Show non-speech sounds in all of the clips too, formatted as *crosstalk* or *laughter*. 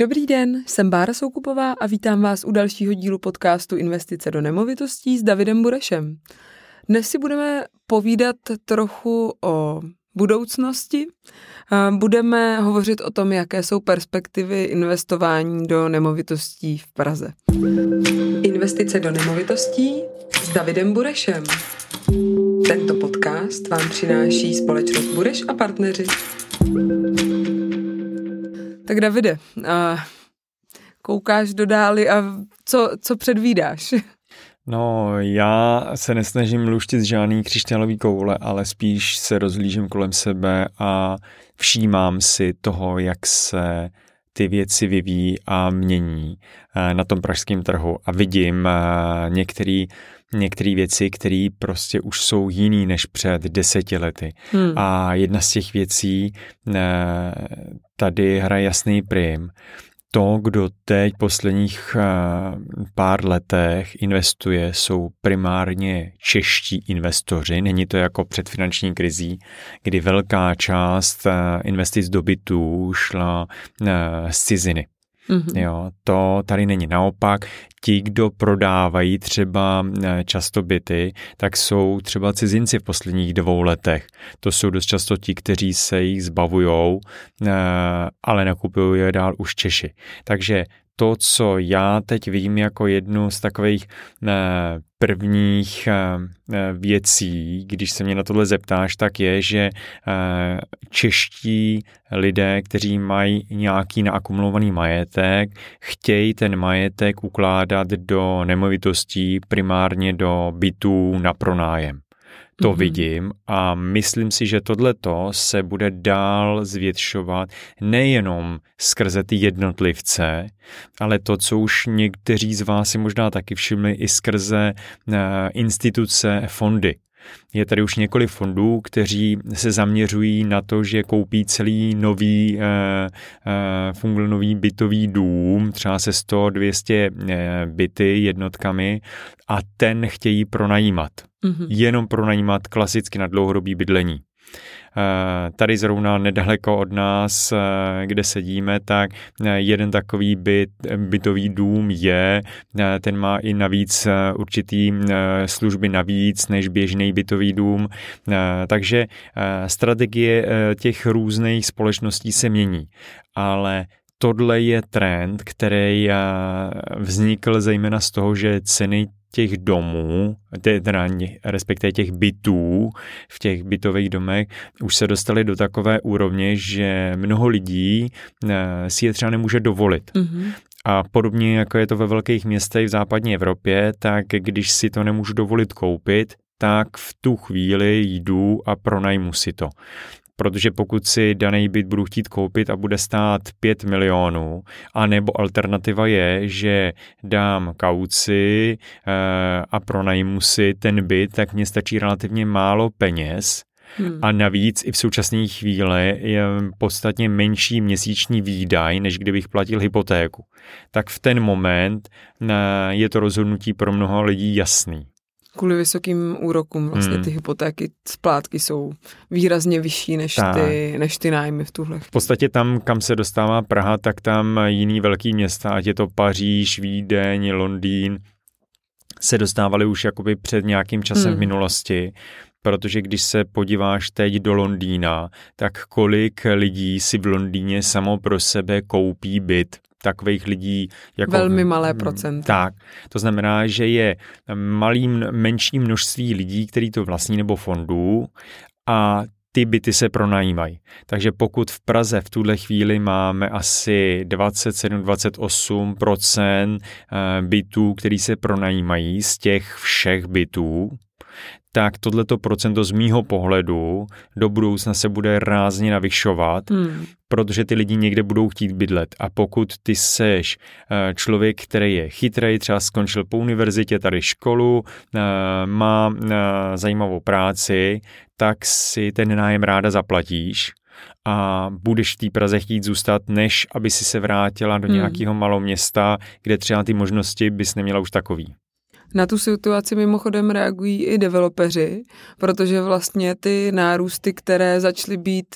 Dobrý den, jsem Bára Soukupová a vítám vás u dalšího dílu podcastu Investice do nemovitostí s Davidem Burešem. Dnes si budeme povídat trochu o budoucnosti. Budeme hovořit o tom, jaké jsou perspektivy investování do nemovitostí v Praze. Investice do nemovitostí s Davidem Burešem. Tento podcast vám přináší společnost Bureš a partneři. Tak Davide, a koukáš do dály a co, co předvídáš? No, já se nesnažím luštit žádný křišťálový koule, ale spíš se rozlížím kolem sebe a všímám si toho, jak se ty věci vyvíjí a mění eh, na tom pražském trhu a vidím eh, některé některé věci, které prostě už jsou jiný než před deseti lety. Hmm. A jedna z těch věcí eh, tady hraje jasný prim. To, kdo teď posledních eh, pár letech investuje, jsou primárně čeští investoři. Není to jako před finanční krizí, kdy velká část eh, investic do bytů šla z ciziny. Mm-hmm. Jo, to tady není. Naopak, ti, kdo prodávají třeba eh, často byty, tak jsou třeba cizinci v posledních dvou letech. To jsou dost často ti, kteří se jich zbavujou, eh, ale nakupují je dál už Češi. Takže to, co já teď vidím jako jednu z takových eh, prvních eh, eh, věcí, když se mě na tohle zeptáš, tak je, že čeští lidé, kteří mají nějaký naakumulovaný majetek, chtějí ten majetek ukládat do nemovitostí, primárně do bytů na pronájem to mm-hmm. vidím a myslím si, že tohleto se bude dál zvětšovat nejenom skrze ty jednotlivce, ale to, co už někteří z vás si možná taky všimli i skrze uh, instituce, fondy. Je tady už několik fondů, kteří se zaměřují na to, že koupí celý nový, uh, uh, nový bytový dům, třeba se 100-200 uh, byty jednotkami a ten chtějí pronajímat mm-hmm. jenom pronajímat klasicky na dlouhodobý bydlení. Eh, tady zrovna nedaleko od nás, eh, kde sedíme, tak eh, jeden takový byt, bytový dům je, ten má i navíc určitý služby navíc než běžný bytový dům, takže strategie těch různých společností se mění, ale tohle je trend, který vznikl zejména z toho, že ceny těch domů, teda respektive těch bytů v těch bytových domech, už se dostali do takové úrovně, že mnoho lidí eh, si je třeba nemůže dovolit. Mm-hmm. A podobně jako je to ve velkých městech v západní Evropě, tak když si to nemůžu dovolit koupit, tak v tu chvíli jdu a pronajmu si to protože pokud si daný byt budu chtít koupit a bude stát 5 milionů, a nebo alternativa je, že dám kauci eh, a pronajmu si ten byt, tak mně stačí relativně málo peněz, Hmm. A navíc i v současné chvíli je podstatně menší měsíční výdaj, než kdybych platil hypotéku. Tak v ten moment eh, je to rozhodnutí pro mnoho lidí jasný kvůli vysokým úrokům vlastně hmm. ty hypotéky, splátky jsou výrazně vyšší než ty, než ty nájmy v tuhle V podstatě tam, kam se dostává Praha, tak tam jiný velký města, ať je to Paříž, Vídeň, Londýn, se dostávali už jakoby před nějakým časem hmm. v minulosti, protože když se podíváš teď do Londýna, tak kolik lidí si v Londýně samo pro sebe koupí byt takových lidí jako... Velmi malé procent. Tak, to znamená, že je malým, menší množství lidí, který to vlastní nebo fondů a ty byty se pronajímají. Takže pokud v Praze v tuhle chvíli máme asi 27-28% eh, bytů, který se pronajímají z těch všech bytů, tak tohleto procento z mýho pohledu do budoucna se bude rázně navyšovat, hmm. protože ty lidi někde budou chtít bydlet. A pokud ty seš eh, člověk, který je chytrý, třeba skončil po univerzitě tady školu, eh, má eh, zajímavou práci, tak si ten nájem ráda zaplatíš a budeš v té Praze chtít zůstat, než aby si se vrátila do hmm. nějakého malého města, kde třeba ty možnosti bys neměla už takový. Na tu situaci mimochodem reagují i developeři, protože vlastně ty nárůsty, které začaly být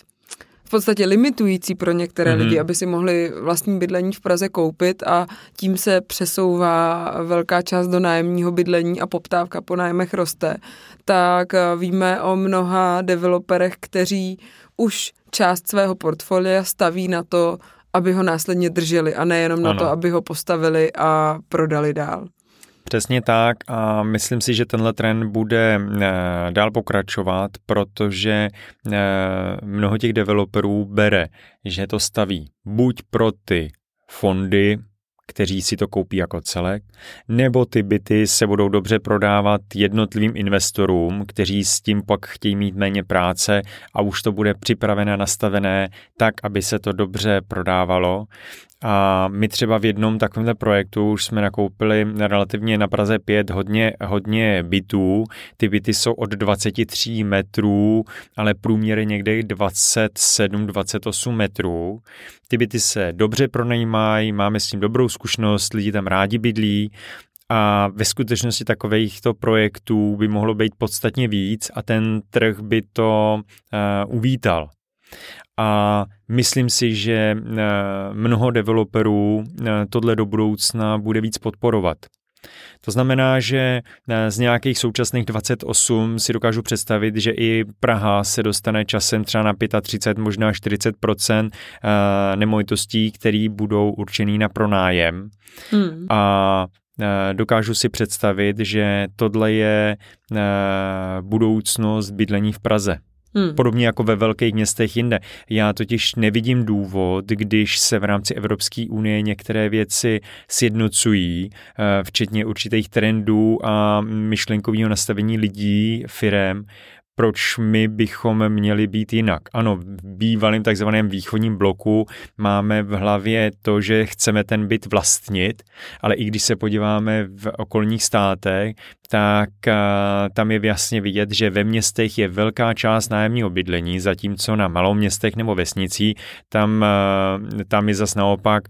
podstatě limitující pro některé mm-hmm. lidi, aby si mohli vlastní bydlení v Praze koupit a tím se přesouvá velká část do nájemního bydlení a poptávka po nájmech roste, tak eh, víme o mnoha developerech, kteří už část svého portfolia staví na to, aby ho následně drželi a nejenom ano. na to, aby ho postavili a prodali dál. Přesně tak a myslím si, že tenhle trend bude eh, dál pokračovat, protože eh, mnoho těch developerů bere, že to staví buď pro ty fondy, kteří si to koupí jako celek, nebo ty byty se budou dobře prodávat jednotlivým investorům, kteří s tím pak chtějí mít méně práce a už to bude připravené, nastavené tak, aby se to dobře prodávalo. A my třeba v jednom takovémhle projektu už jsme nakoupili relativně na Praze 5 hodně, hodně bytů. Ty byty jsou od 23 metrů, ale průměr je někde 27-28 metrů. Ty byty se dobře pronajímají, máme s tím dobrou zkušenost, lidi tam rádi bydlí a ve skutečnosti takovýchto projektů by mohlo být podstatně víc a ten trh by to uh, uvítal a myslím si, že eh, mnoho developerů eh, tohle do budoucna bude víc podporovat. To znamená, že eh, z nějakých současných 28 si dokážu představit, že i Praha se dostane časem třeba na 35, možná 40% nemovitostí, které budou určený na pronájem. Hmm. A dokážu si představit, že tohle je budoucnost bydlení v Praze. Hmm. Podobně jako ve velkých městech jinde. Já totiž nevidím důvod, když se v rámci Evropské unie některé věci sjednocují, eh, včetně určitých trendů a myšlenkového nastavení lidí, firem, proč my bychom měli být jinak. Ano, v bývalém takzvaném východním bloku máme v hlavě to, že chceme ten byt vlastnit, ale i když se podíváme v okolních státech, tak tam je jasně vidět, že ve městech je velká část nájemního bydlení, zatímco na malou městech nebo vesnicí tam, tam je zas naopak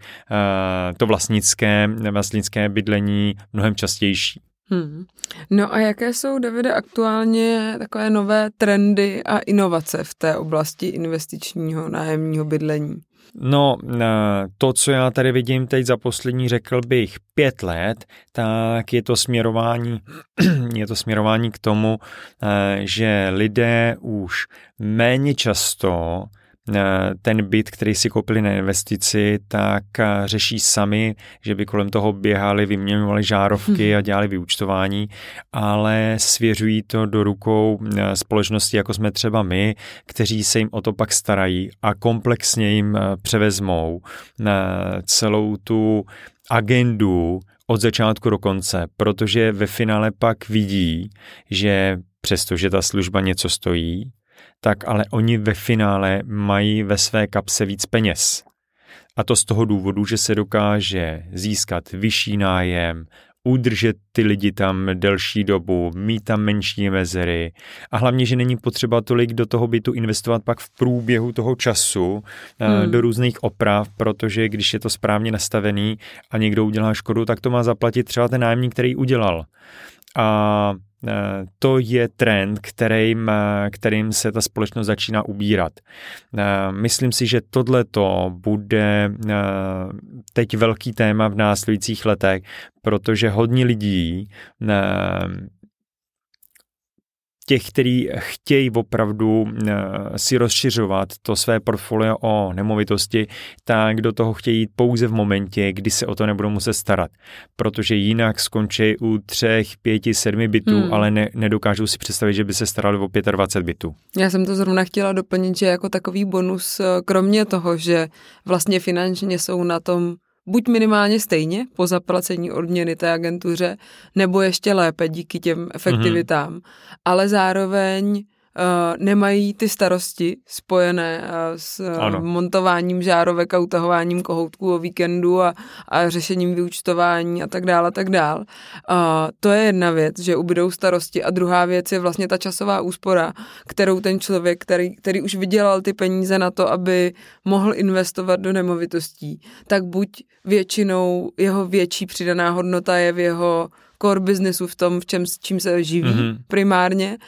to vlastnické, vlastnické bydlení mnohem častější. Hmm. No a jaké jsou, Davide, aktuálně takové nové trendy a inovace v té oblasti investičního nájemního bydlení? No, to, co já tady vidím teď za poslední, řekl bych, pět let, tak je to směrování, *clears throat* je to směrování k tomu, eh, že lidé už méně často ten byt, který si koupili na investici, tak eh, řeší sami, že by kolem toho běhali, vyměňovali žárovky hmm. a dělali vyučtování, ale svěřují to do rukou eh, společnosti, jako jsme třeba my, kteří se jim o to pak starají a komplexně jim převezmou celou tu agendu od začátku do konce, protože ve finále pak vidí, že přestože ta služba něco stojí, tak ale oni ve finále mají ve své kapse víc peněz. A to z toho důvodu, že se dokáže získat vyšší nájem, udržet ty lidi tam delší dobu, mít tam menší mezery a hlavně, že není potřeba tolik do toho bytu investovat pak v průběhu toho času eh, hmm. do různých oprav, protože když je to správně nastavený a někdo udělá škodu, tak to má zaplatit třeba ten nájemník, který udělal. A to je trend, kterým, eh, kterým se ta společnost začíná ubírat. Eh, myslím si, že tohle to bude teď velký téma v následujících letech, protože hodně lidí těch, kteří chtějí opravdu eh, si rozšiřovat to své portfolio o nemovitosti, tak do toho chtějí jít pouze v momentě, kdy se o to nebudou muset starat. Protože jinak skončí u třech, pěti, sedmi bytů, hmm. ale ne, nedokážou si představit, že by se starali o 25 bytů. Já jsem to zrovna chtěla doplnit, že jako takový bonus, eh, kromě toho, že vlastně finančně jsou na tom buď minimálně stejně po zaplacení odměny té agentuře, nebo ještě lépe díky těm efektivitám, mm-hmm. ale zároveň uh, nemají ty starosti spojené uh, s uh, montováním žárovek a utahováním kohoutků o víkendu a, a řešením vyučtování a tak dále, a tak dále. Uh, to je jedna věc, že ubydou starosti a druhá věc je vlastně ta časová úspora, kterou ten člověk, který, který už vydělal ty peníze na to, aby mohl investovat do nemovitostí, tak buď většinou jeho větší přidaná hodnota je v jeho core businessu, v tom, v čem, čím se živí mm-hmm. primárně,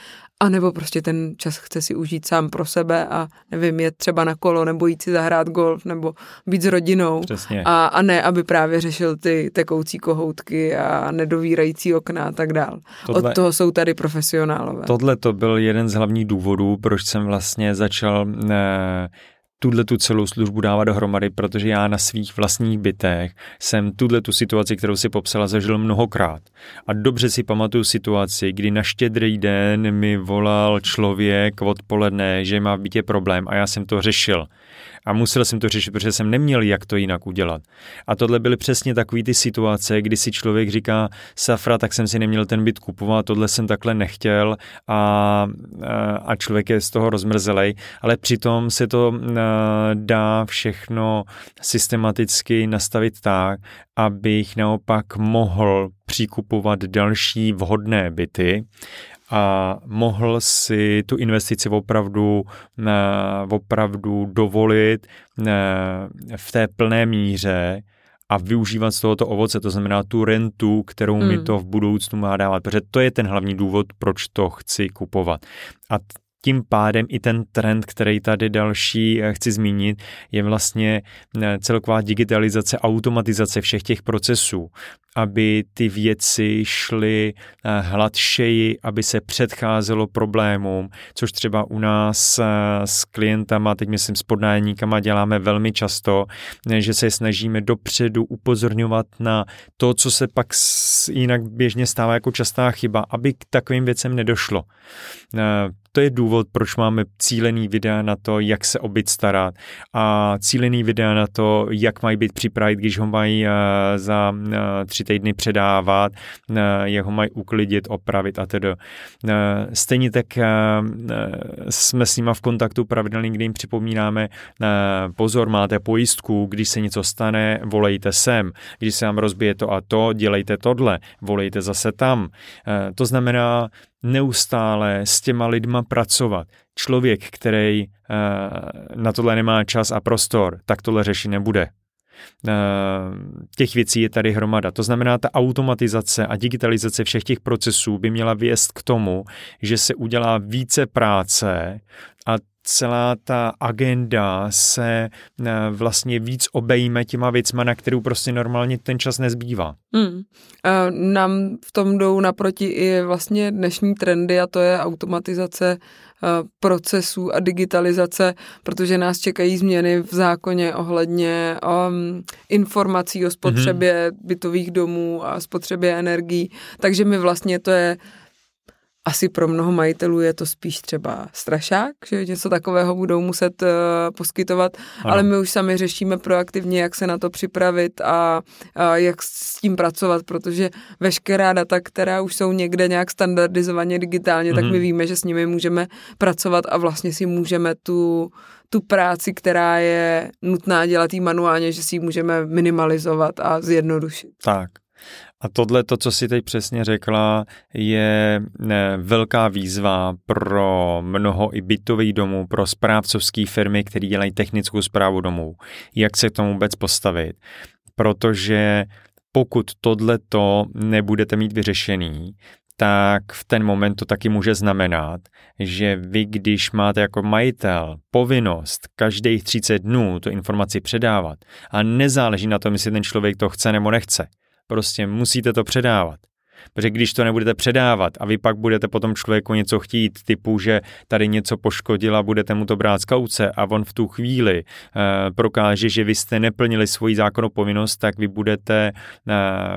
A nebo prostě ten čas chce si užít sám pro sebe a nevím, je třeba na kolo, nebo jít si zahrát golf, nebo být s rodinou. Přesně. A, a ne, aby právě řešil ty tekoucí kohoutky a nedovírající okna a tak dál. Tohle, Od toho jsou tady profesionálové. Tohle to byl jeden z hlavních důvodů, proč jsem vlastně začal ne, eh, tuhle tu celou službu dávat dohromady, protože já na svých vlastních bytech jsem tuhle tu situaci, kterou si popsala, zažil mnohokrát. A dobře si pamatuju situaci, kdy na štědrý den mi volal člověk odpoledne, že má v bytě problém a já jsem to řešil a musel jsem to řešit, protože jsem neměl jak to jinak udělat. A tohle byly přesně takové ty situace, kdy si člověk říká, safra, tak jsem si neměl ten byt kupovat, tohle jsem takhle nechtěl a, a člověk je z toho rozmrzelej, ale přitom se to dá všechno systematicky nastavit tak, abych naopak mohl přikupovat další vhodné byty a mohl si tu investici opravdu, eh, opravdu dovolit eh, v té plné míře a využívat z tohoto ovoce, to znamená tu rentu, kterou hmm. mi to v budoucnu má dávat, protože to je ten hlavní důvod, proč to chci kupovat. A tím pádem i ten trend, který tady další eh, chci zmínit, je vlastně eh, celková digitalizace, automatizace všech těch procesů, aby ty věci šly eh, hladšeji, aby se předcházelo problémům, což třeba u nás s klientama, teď myslím s podnájemníkama děláme velmi často, že se snažíme dopředu upozorňovat na to, co se pak jinak běžně stává jako častá chyba, aby k takovým věcem nedošlo to je důvod, proč máme cílený videa na to, jak se o byt starat a cílený videa na to, jak mají být připravit, když ho mají uh, za uh, tři týdny předávat, uh, jak ho mají uklidit, opravit a tedy. Stejně tak jsme s nima v kontaktu pravidelně, kdy jim připomínáme, pozor, máte pojistku, když se něco stane, volejte sem, když se vám rozbije to a to, dělejte tohle, volejte zase tam. To znamená, neustále s těma lidma pracovat. Člověk, který uh, na tohle nemá čas a prostor, tak tohle řešit nebude. Uh, těch věcí je tady hromada. To znamená, ta automatizace a digitalizace všech těch procesů by měla věst k tomu, že se udělá více práce a celá ta agenda se eh, vlastně víc obejme těma věcma, na kterou prostě normálně ten čas nezbývá. Hmm. A nám v tom jdou naproti i vlastně dnešní trendy a to je automatizace eh, procesů a digitalizace, protože nás čekají změny v zákoně ohledně um, informací o spotřebě mm-hmm. bytových domů a spotřebě energií. Takže my vlastně to je asi pro mnoho majitelů je to spíš třeba strašák, že něco takového budou muset uh, poskytovat, ano. ale my už sami řešíme proaktivně, jak se na to připravit a, a jak s tím pracovat, protože veškerá data, která už jsou někde nějak standardizovaně digitálně, mm-hmm. tak my mhm. víme, že s nimi můžeme pracovat a vlastně si můžeme tu, tu práci, která je nutná dělat jí manuálně, že si ji můžeme minimalizovat a zjednodušit. Tak. A tohle, to, co si teď přesně řekla, je velká výzva pro mnoho i bytových domů, pro správcovské firmy, které dělají technickou zprávu domů. Jak se k tomu vůbec postavit? Protože pokud tohleto nebudete mít vyřešený, tak v ten moment to taky může znamenat, že vy, když máte jako majitel povinnost každých 30 dnů tu informaci předávat a nezáleží na tom, jestli ten člověk to chce nebo nechce, Prostě musíte to předávat. Protože když to nebudete předávat a vy pak budete potom člověku něco chtít, typu, že tady něco poškodila, budete mu to brát z kauce a on v tu chvíli e, prokáže, že vy jste neplnili svoji zákonnou povinnost, tak vy budete e,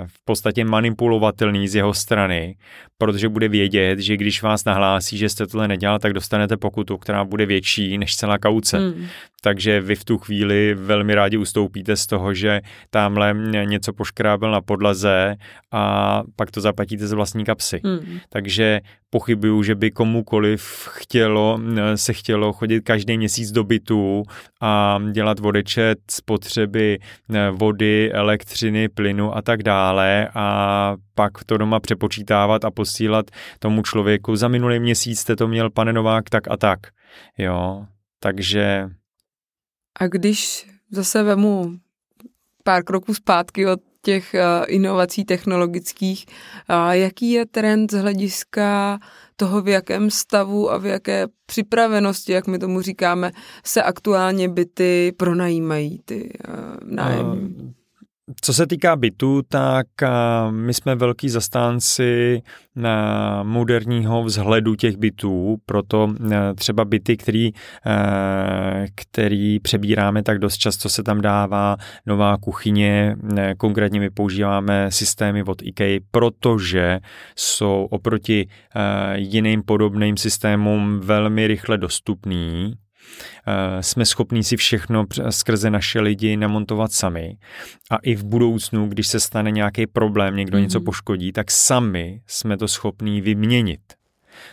v podstatě manipulovatelný z jeho strany, protože bude vědět, že když vás nahlásí, že jste tohle nedělal, tak dostanete pokutu, která bude větší než celá kauce. Hmm. Takže vy v tu chvíli velmi rádi ustoupíte z toho, že tamhle něco poškrábil na podlaze a pak to zaplatíte z vlastní kapsy. Hmm. Takže pochybuju, že by komukoliv chtělo, se chtělo chodit každý měsíc do bytu a dělat vodečet spotřeby vody, elektřiny, plynu a tak dále a pak to doma přepočítávat a posílat tomu člověku. Za minulý měsíc jste to měl, pane Novák, tak a tak. Jo, takže... A když zase vemu pár kroků zpátky od těch uh, inovací technologických, uh, jaký je trend z hlediska toho, v jakém stavu a v jaké připravenosti, jak my tomu říkáme, se aktuálně byty pronajímají, ty uh, nájemní? Co se týká bytu, tak my jsme velký zastánci moderního vzhledu těch bytů, proto třeba byty, který, který přebíráme, tak dost často se tam dává nová kuchyně, konkrétně my používáme systémy od IKEA, protože jsou oproti jiným podobným systémům velmi rychle dostupný, jsme schopní si všechno skrze naše lidi namontovat sami a i v budoucnu, když se stane nějaký problém, někdo mm-hmm. něco poškodí, tak sami jsme to schopní vyměnit.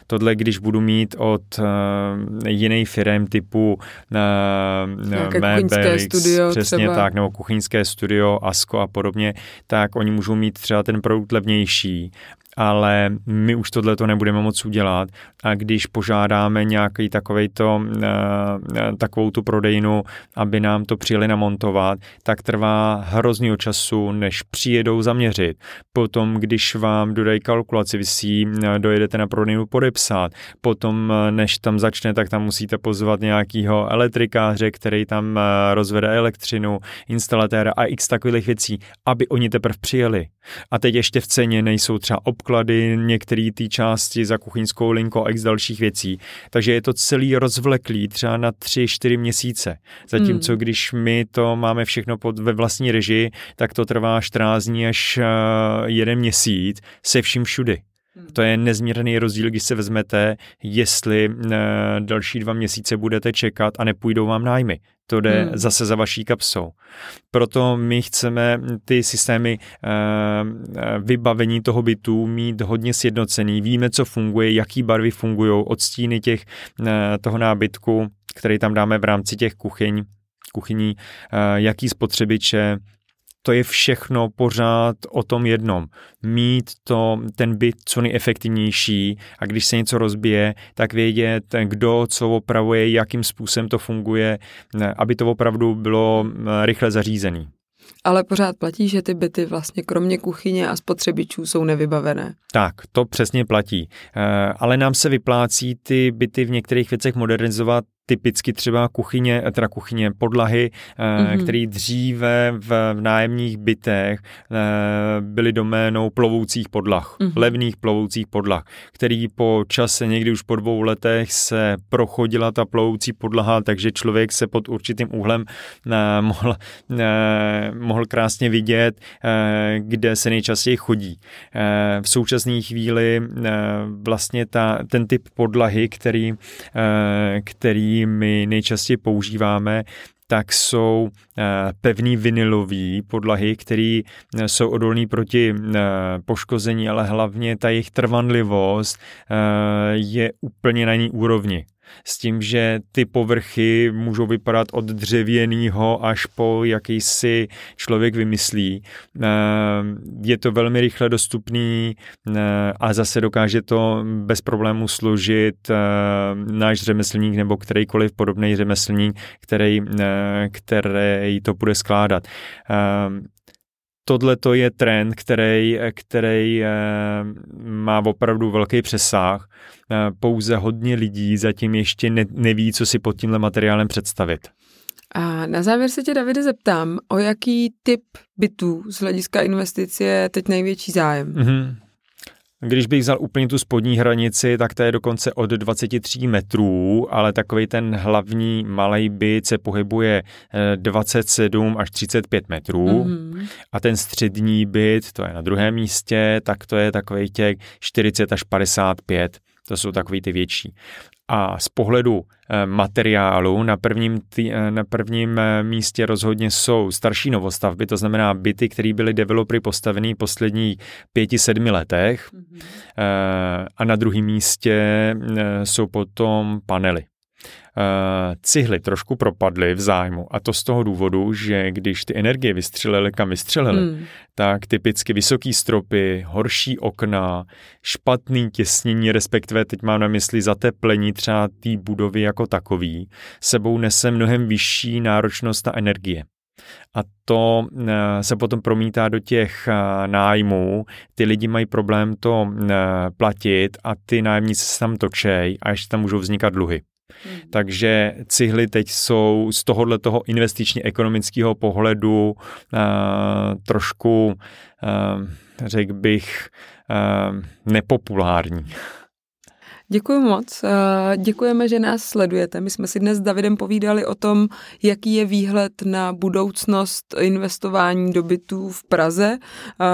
Tohle, když budu mít od uh, jiných firm typu uh, Mebelix, studio přesně třeba. tak, nebo kuchyňské studio, Asko a podobně, tak oni můžou mít třeba ten produkt levnější ale my už tohle to nebudeme moc udělat a když požádáme nějaký takovejto, eh, eh, takovou tu prodejnu, aby nám to přijeli namontovat, tak trvá hroznýho času, než přijedou zaměřit. Potom, když vám dodají kalkulaci, vy si eh, dojedete na prodejnu podepsat, potom, než tam začne, tak tam musíte pozvat nějakého elektrikáře, který tam rozvede elektřinu, instalatéra a x takových věcí, aby oni teprve přijeli. A teď ještě v ceně nejsou třeba obklady, některé ty části za kuchyňskou linku a x dalších věcí. Takže je to celý rozvleklý třeba na 3-4 měsíce. Zatímco hmm. když my to máme všechno pod, ve vlastní režii, tak to trvá 14 dní až uh, jeden měsíc se vším všudy. Hmm. To je nezměrný rozdíl, když se vezmete, jestli uh, další dva měsíce budete čekat a nepůjdou vám nájmy. To jde hmm. zase za vaší kapsou. Proto my chceme ty systémy uh, vybavení toho bytu mít hodně sjednocený. Víme, co funguje, jaký barvy fungují, odstíny těch, toho nábytku, který tam dáme v rámci těch kuchyň, kuchyní, jaký spotřebiče, to je všechno pořád o tom jednom. Mít to, ten byt co nejefektivnější a když se něco rozbije, tak vědět, kdo co opravuje, jakým způsobem to funguje, aby to opravdu bylo rychle zařízený. Ale pořád platí, že ty byty vlastně kromě kuchyně a spotřebičů jsou nevybavené. Tak, to přesně platí. Eh, ale nám se vyplácí ty byty v některých věcech modernizovat typicky třeba kuchyně, teda kuchyně podlahy, mm-hmm. které dříve v, v nájemních bytech eh, byly doménou plovoucích podlah, mm-hmm. levných plovoucích podlah, který po čase, někdy už po dvou letech se prochodila ta plovoucí podlaha, takže člověk se pod určitým úhlem eh, mohl, mohl krásně vidět, kde se nejčastěji chodí. V současné chvíli vlastně ta, ten typ podlahy, který, který my nejčastěji používáme, tak jsou eh, pevný vinilové podlahy, které eh, jsou odolné proti eh, poškození, ale hlavně ta jejich trvanlivost je úplně na jiný úrovni s tím, že ty povrchy můžou vypadat od dřevěného až po jakýsi člověk vymyslí. Eh, je to velmi rychle dostupný eh, a zase dokáže to bez problémů složit eh, náš řemeslník nebo kterýkoliv podobný řemeslník, který, který to bude skládat tohle to je trend, který, který eh, má opravdu velký přesah. Eh, pouze hodně lidí zatím ještě ne, neví, co si pod tímhle materiálem představit. A na závěr se tě, Davide, zeptám, o jaký typ bytů z hlediska investice je teď největší zájem? Mm-hmm. Když bych vzal úplně tu spodní hranici, tak to je dokonce od 23 metrů, ale takový ten hlavní malý byt se pohybuje 27 eh, až 35 metrů mm-hmm. a ten střední byt, to je na druhém místě, tak to je takový těch 40 až 55 to jsou takový ty větší. A z pohledu eh, materiálu na prvním, tý, eh, na prvním eh, místě rozhodně jsou starší novostavby, to znamená byty, které byly developery postavený posledních pěti, sedmi letech. Mm-hmm. A na druhém místě jsou potom panely. Eh, cihly trošku propadly v zájmu a to z toho důvodu, že když ty energie vystřelily kam vystřelily, hmm. tak typicky vysoký stropy, horší okna, špatný těsnění, respektive teď mám na mysli zateplení třeba té budovy jako takový, sebou nese mnohem vyšší náročnost na energie. A to se potom promítá do těch nájmů. Ty lidi mají problém to platit a ty nájemníci se tam točej a ještě tam můžou vznikat dluhy. Hmm. Takže cihly teď jsou z tohohle toho investičně ekonomického pohledu uh, trošku, uh, řekl bych, uh, nepopulární. Děkuji moc. Děkujeme, že nás sledujete. My jsme si dnes s Davidem povídali o tom, jaký je výhled na budoucnost investování do bytů v Praze,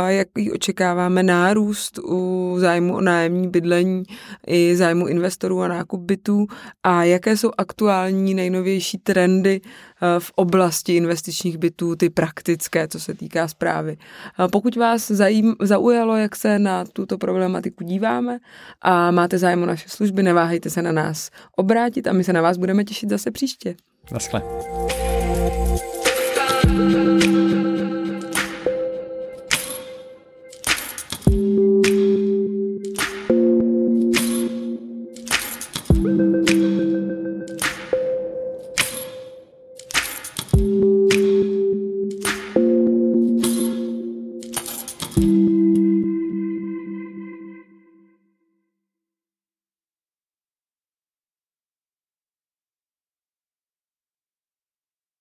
jaký očekáváme nárůst u zájmu o nájemní bydlení i zájmu investorů o nákup bytů a jaké jsou aktuální nejnovější trendy v oblasti investičních bytů, ty praktické, co se týká zprávy. Pokud vás zaujalo, jak se na tuto problematiku díváme a máte zájem o naše služby, neváhejte se na nás obrátit a my se na vás budeme těšit zase příště. Naschle.